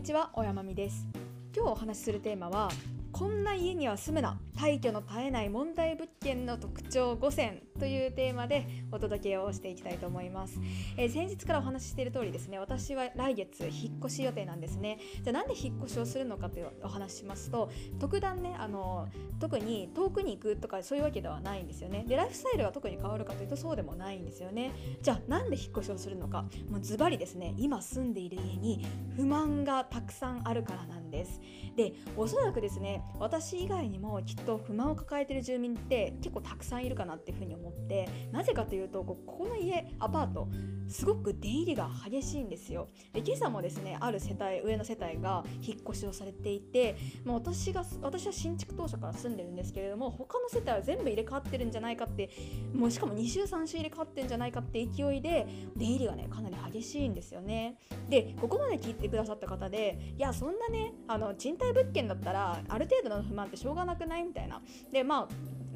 にちは、おやまみです。今日お話しするテーマは、こんな家には住むな。退去の絶えない問題物件の特徴5選というテーマでお届けをしていきたいと思います、えー、先日からお話ししている通りですね私は来月引っ越し予定なんですね。じゃあなんで引っ越しをするのかというお話しますと特段ねあの特に遠くに行くとかそういうわけではないんですよね。でライフスタイルが特に変わるかというとそうでもないんですよね。じゃあなんで引っ越しをするのか。もうズバリですね今住んでいる家に不満がたくさんあるからなんです。です。でおそらくですね私以外にもきっと不満を抱えてる住民って結構たくさんいるかなっていうふうに思ってなぜかというとここの家アパートすごく出入りが激しいんですよ。で今朝もですねある世帯上の世帯が引っ越しをされていてもう私が私は新築当初から住んでるんですけれども他の世帯は全部入れ替わってるんじゃないかってもうしかも2週3週入れ替わってるんじゃないかって勢いで出入りがねかなり激しいんですよね。でここまで聞いてくださった方でいやそんなねあの賃貸物件だったらある程度の不満ってしょうがなくないみたいなでまあ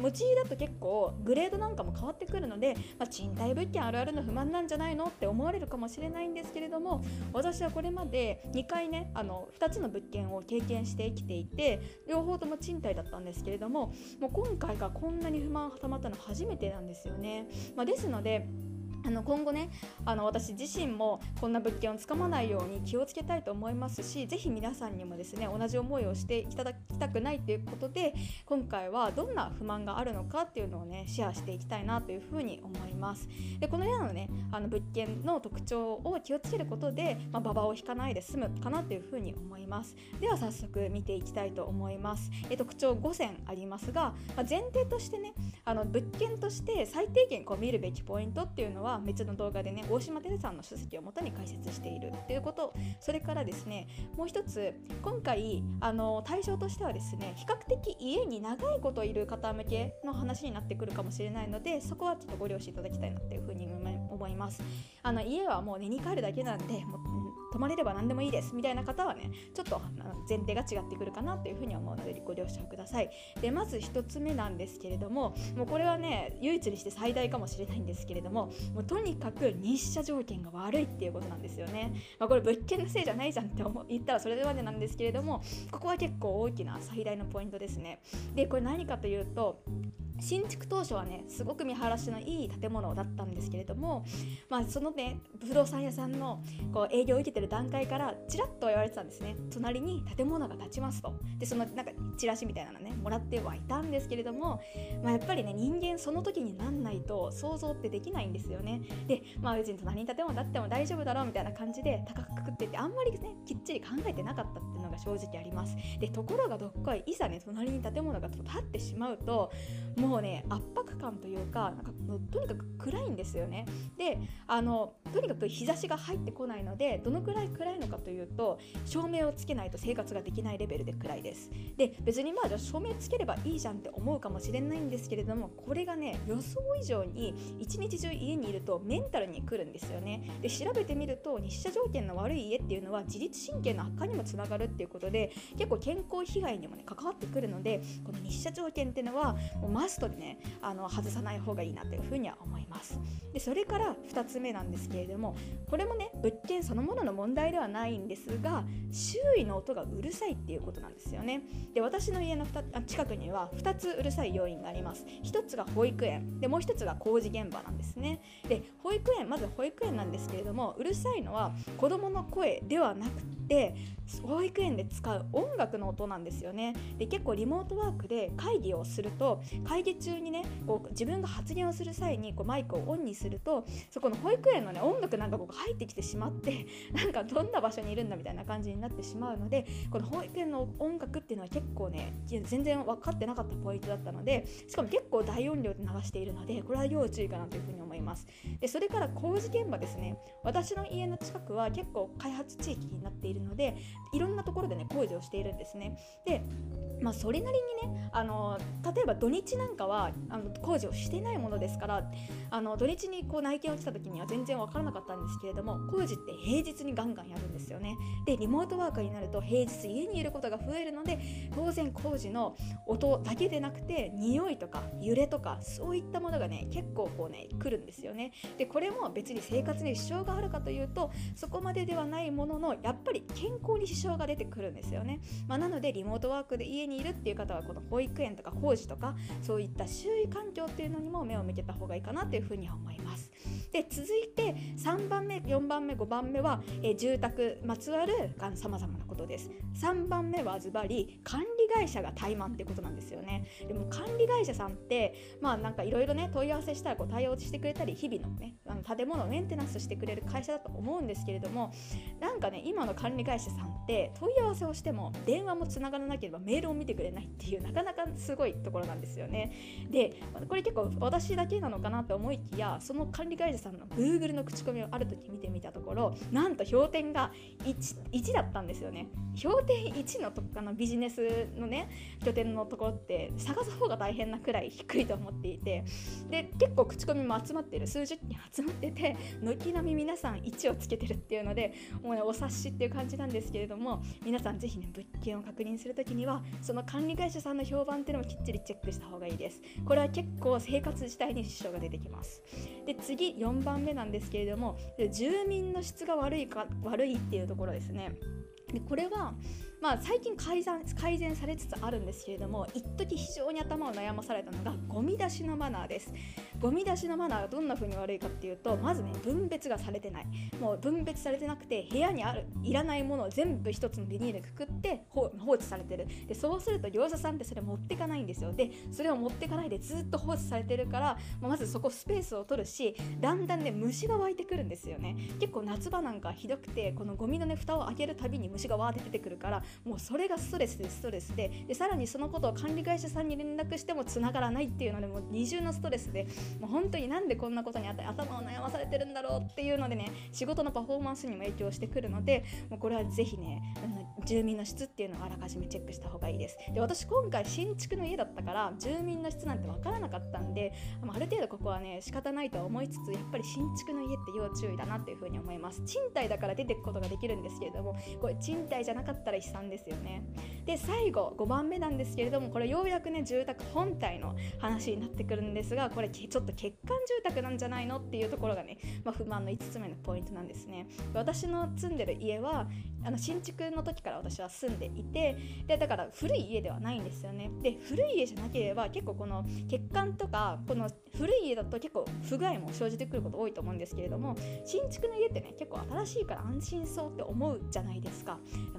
持ち家だと結構グレードなんかも変わってくるので、まあ、賃貸物件あるあるの不満なんじゃないのって思われるかもしれないんですけれども私はこれまで2回ねあの2つの物件を経験してきていて両方とも賃貸だったんですけれどももう今回がこんなに不満がたまったの初めてなんですよね。まあ、ですのであの今後ねあの私自身もこんな物件をつかまないように気をつけたいと思いますしぜひ皆さんにもですね同じ思いをしていただきたくないということで今回はどんな不満があるのかっていうのをねシェアしていきたいなというふうに思います。でこのようなねあの物件の特徴を気をつけることで、まあ、馬場を引かないで済むかなというふうに思います。では早速見ていきたいと思います。え特徴5選ありますが、まあ、前提としてねあの物件として最低限こう見るべきポイントっていうのはは別の動画でね大島てるさんの書籍をもとに解説しているということ。それからですねもう一つ今回あの対象としてはですね比較的家に長いこといる方向けの話になってくるかもしれないのでそこはちょっとご了承いただきたいなっていうふうに思います。あの家はもう寝に帰るだけなんでもう泊まれれば何でもいいですみたいな方はねちょっと前提が違ってくるかなというふうに思うのでご了承ください。でまず1つ目なんですけれどももうこれはね唯一にして最大かもしれないんですけれどももうとにかく日射条件が悪いっていうことなんですよね、まあ、これ物件のせいじゃないじゃんって言ったらそれまでなんですけれどもここは結構大きな最大のポイントですね。でこれ何かというと新築当初はねすごく見晴らしのいい建物だったんですけれども、まあ、そのね不動産屋さんのこう営業を受けてる段階からちらっと言われてたんですね。隣に建物が建ちますと。でそのなんかチラシみたいなのねもらってはいたんですけれども、まあ、やっぱりね人間その時になんないと想像ってできないんですよね。でまあ別に隣に建物だっても大丈夫だろうみたいな感じで高くくっててあんまりねきっちり考えてなかったっていうのが正直あります。でところがどっこいいざね隣に建物が建ってしまうともうもうね圧迫感というかなんかもうとにかく暗いんですよね。であのとにかく日差しが入ってこないのでどのくらい暗いのかというと照明をつけないと生活ができないレベルで暗いです。で別にまあじゃあ照明つければいいじゃんって思うかもしれないんですけれどもこれがね予想以上に一日中家にいるとメンタルに来るんですよね。で調べてみると日射条件の悪い家っていうのは自律神経の悪化にもつながるっていうことで結構健康被害にもね関わってくるのでこの日射条件っていうのはもうマストでねあの外さない方がいいなというふうには思います。でそれから2つ目なんですけれどもこれもね物件そのものの問題ではないんですが周囲の音がうるさいっていうことなんですよね。で私の家のあ近くには2つうるさい要因があります。1つが保育園。でもう1つが工事現場なんですね。で保育園まず保育園なんですけれどもうるさいのは子どもの声ではなくて保育園で使う音楽の音なんですよね。で結構リモートワークで会議をすると会議中にねこう自分が発言をする際にこうマイクをオンにするとそこの保育園のね音楽なんかこう入ってきてしまってなん かどんな場所にいるんだみたいな感じになってしまうのでこの保育園の音楽っていうのは結構ね全然分かってなかったポイントだったのでしかも結構大音量で流しているのでこれは要注意かなというふうに思います。でそれから工事現場ですね。私の家の近くは結構開発地域になっているのでいろんなところでね工事をしているんですね。でまあ、それなりにねあの例えば土日なんかはあの工事をしてないものですからあの土日にこう内見をした時には全然分からなかったんですけれども工事って平日にガンガンやるんですよね。でリモートワークになると平日家にいることが増えるので当然工事の音だけでなくて匂いとか揺れとかそういったものがね結構こうね来るんですよね。でこれも別に生活に支障があるかというとそこまでではないもののやっぱり健康に支障が出てくるんですよね、まあ、なのでリモートワークで家にいるっていう方はこの保育園とか工事とかそういった周囲環境っていうのにも目を向けた方がいいかなというふうには思います。で続いて3番目4番目5番目は、え住宅まつわるさまざまなことです。3番目はズバリ管理会社が怠慢ってことなんですよね。でも管理会社さんってまあなんかいろいろね問い合わせしたらこう対応してくれたり日々のねあの建物をメンテナンスしてくれる会社だと思うんですけれどもなんかね今の管理会社さんって問い合わせをしても電話もつながらなければメールを見てくれないっていうなかなかすごいところなんですよね。でこれ結構私だけなのかなと思いきやその管理会社さんの Google の口コミをある時見てみたところなんと評点が 1, 1だったんですよね。評点1のとあのビジネスのね拠点のところって探す方が大変なくらい低いと思っていて。で結構口コミも集まってる。数十件集まってて軒並み皆さん1をつけてるっていうのでもうねお察しっていう感じなんですけれども皆さんぜひね物件を確認する時にはその管理会社さんの評判っていうのもきっちりチェックした方がいいです。これは結構生活自体に支障が出てきます。で次4番目なんですけれども住民の質が悪いか悪いっていうところですね。でこれはまあ、最近改善改善されつつあるんですけれども一時非常に頭を悩まされたのがゴミ出しのマナーです。ゴミ出しのマナーがどんな風に悪いかっていうとまずね分別がされてない。もう分別されてなくて部屋にあるいらないものを全部一つのビニールくくって放置されてる。でそうすると業者さんってそれ持ってかないんですよ。でそれを持ってかないでずっと放置されてるからまずそこスペースを取るしだんだんね虫が湧いてくるんですよね。結構夏場なんかひどくてこのゴミのね蓋を開けるたびに虫がわーって出てくるからもうそれがストレスでストレスででさらにそのことを管理会社さんに連絡してもつながらないっていうのでもう二重のストレスでもう本当になんでこんなことに頭を悩まされてるんだろうっていうのでね仕事のパフォーマンスにも影響してくるのでもうこれはぜひね住民の質っていうのをあらかじめチェックした方がいいです。で私今回新築の家だったから住民の質なんて分からなかったんである程度ここはね仕方ないとは思いつつやっぱり新築の家って要注意だなっていうふうに思います。賃貸だから出てくことができるんですけれどもこれ賃貸じゃなかったら悲惨んですよね。で最後5番目なんですけれどもこれようやくね住宅本体の話になってくるんですがこれちょっと欠陥住宅なんじゃないのっていうところがね、まあ、不満の5つ目のポイントなんですね。私の住んでる家はあの新築の時から私は住んでいてでだから古い家ではないんですよね。で古い家じゃなければ結構この欠陥とかこの古い家だと結構不具合も生じてくること多いと思うんですけれども新築の家ってね結構新しいから安心そうって思うじゃないですか。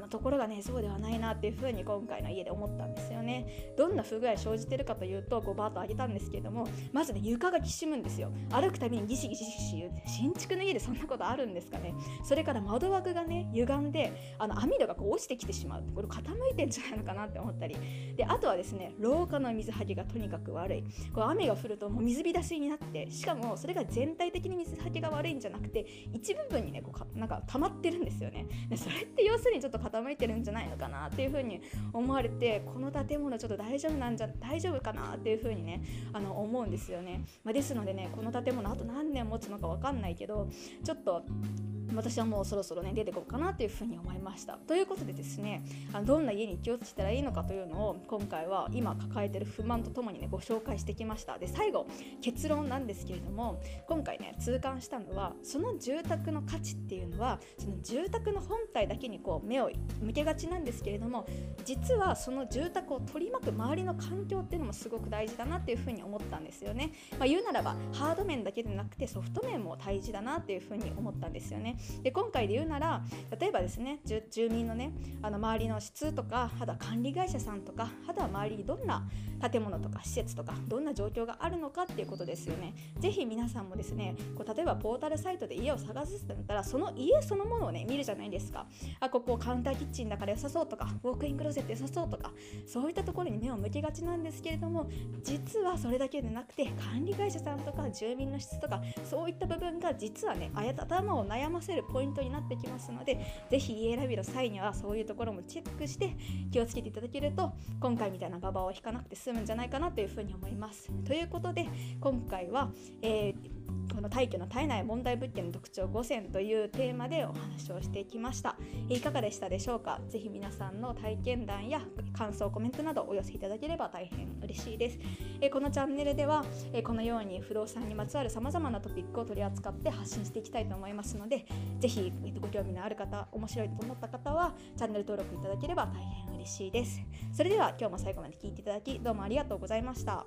ところがねそそうではないなっていうふうに今回の家で思ったんですよね。どんな不具合生じてるかというとこうバーッと上げたんですけれどもまずね床がきしむんですよ。歩くたびにギシギシギシ言う新築の家でそんなことあるんですかね。それから窓枠がね歪んであの網戸がこう落ちてきてしまう。これ傾いてんじゃないのかなって思ったり。であとはですね廊下の水はけがとにかく悪い。こう雨が降るともう水浸しになってしかもそれが全体的に水はけが悪いんじゃなくて一部分にねこうかなんか溜まってるんですよね。でそれって要するにちょっと傾いてるんじゃないのかなっていうふうに思われてこの建物ちょっと大丈夫なんじゃ大丈夫かなっていうふうにねあの思うんですよね、まあ、ですのでねこの建物あと何年持つのか分かんないけどちょっと私はもうそろそろね出てこうかなというふうに思いました。ということでですねあのどんな家に気をつけたらいいのかというのを今回は今抱えてる不満とともにねご紹介してきました。で最後結論なんですけれども今回ね痛感したのはその住宅の価値っていうのはその住宅の本体だけにこう目を向けがちなんですけれども実はその住宅を取り巻く周りの環境っていうのもすごく大事だなっていうふうに思ったんですよね、まあ、言うならばハード面だけでなくてソフト面も大事だなっていうふうに思ったんですよね。で今回で言うなら例えばですね住民のねあの周りの質とかあとは管理会社さんとかあとは周りにどんな建物とか施設とかどんな状況があるのかっていうことですよね。ぜひ皆さんもですねこう例えばポータルサイトで家を探すってなったらその家そのものをね見るじゃないですか。あここカウンターキッチンだから良さそうとかウォークインクローゼット良さそうとかそういったところに目を向けがちなんですけれども実はそれだけでなくて管理会社さんとか住民の質とかそういった部分が実はねあや頭を悩ませるポイントになってきますのでぜひ家選びの際にはそういうところもチェックして気をつけていただけると今回みたいな馬場を引かなくて済むんじゃないかなというふうに思います。ということで今回は、えーこの退去の絶えない問題物件の特徴5選というテーマでお話をしてきました。いかがでしたでしょうか？ぜひ皆さんの体験談や感想コメントなどお寄せいただければ大変嬉しいです。えこのチャンネルではえこのように不動産にまつわるさまざまなトピックを取り扱って発信していきたいと思いますのでぜひご興味のある方面白いと思った方はチャンネル登録いただければ大変嬉しいです。それでは今日も最後まで聞いていただきどうもありがとうございました。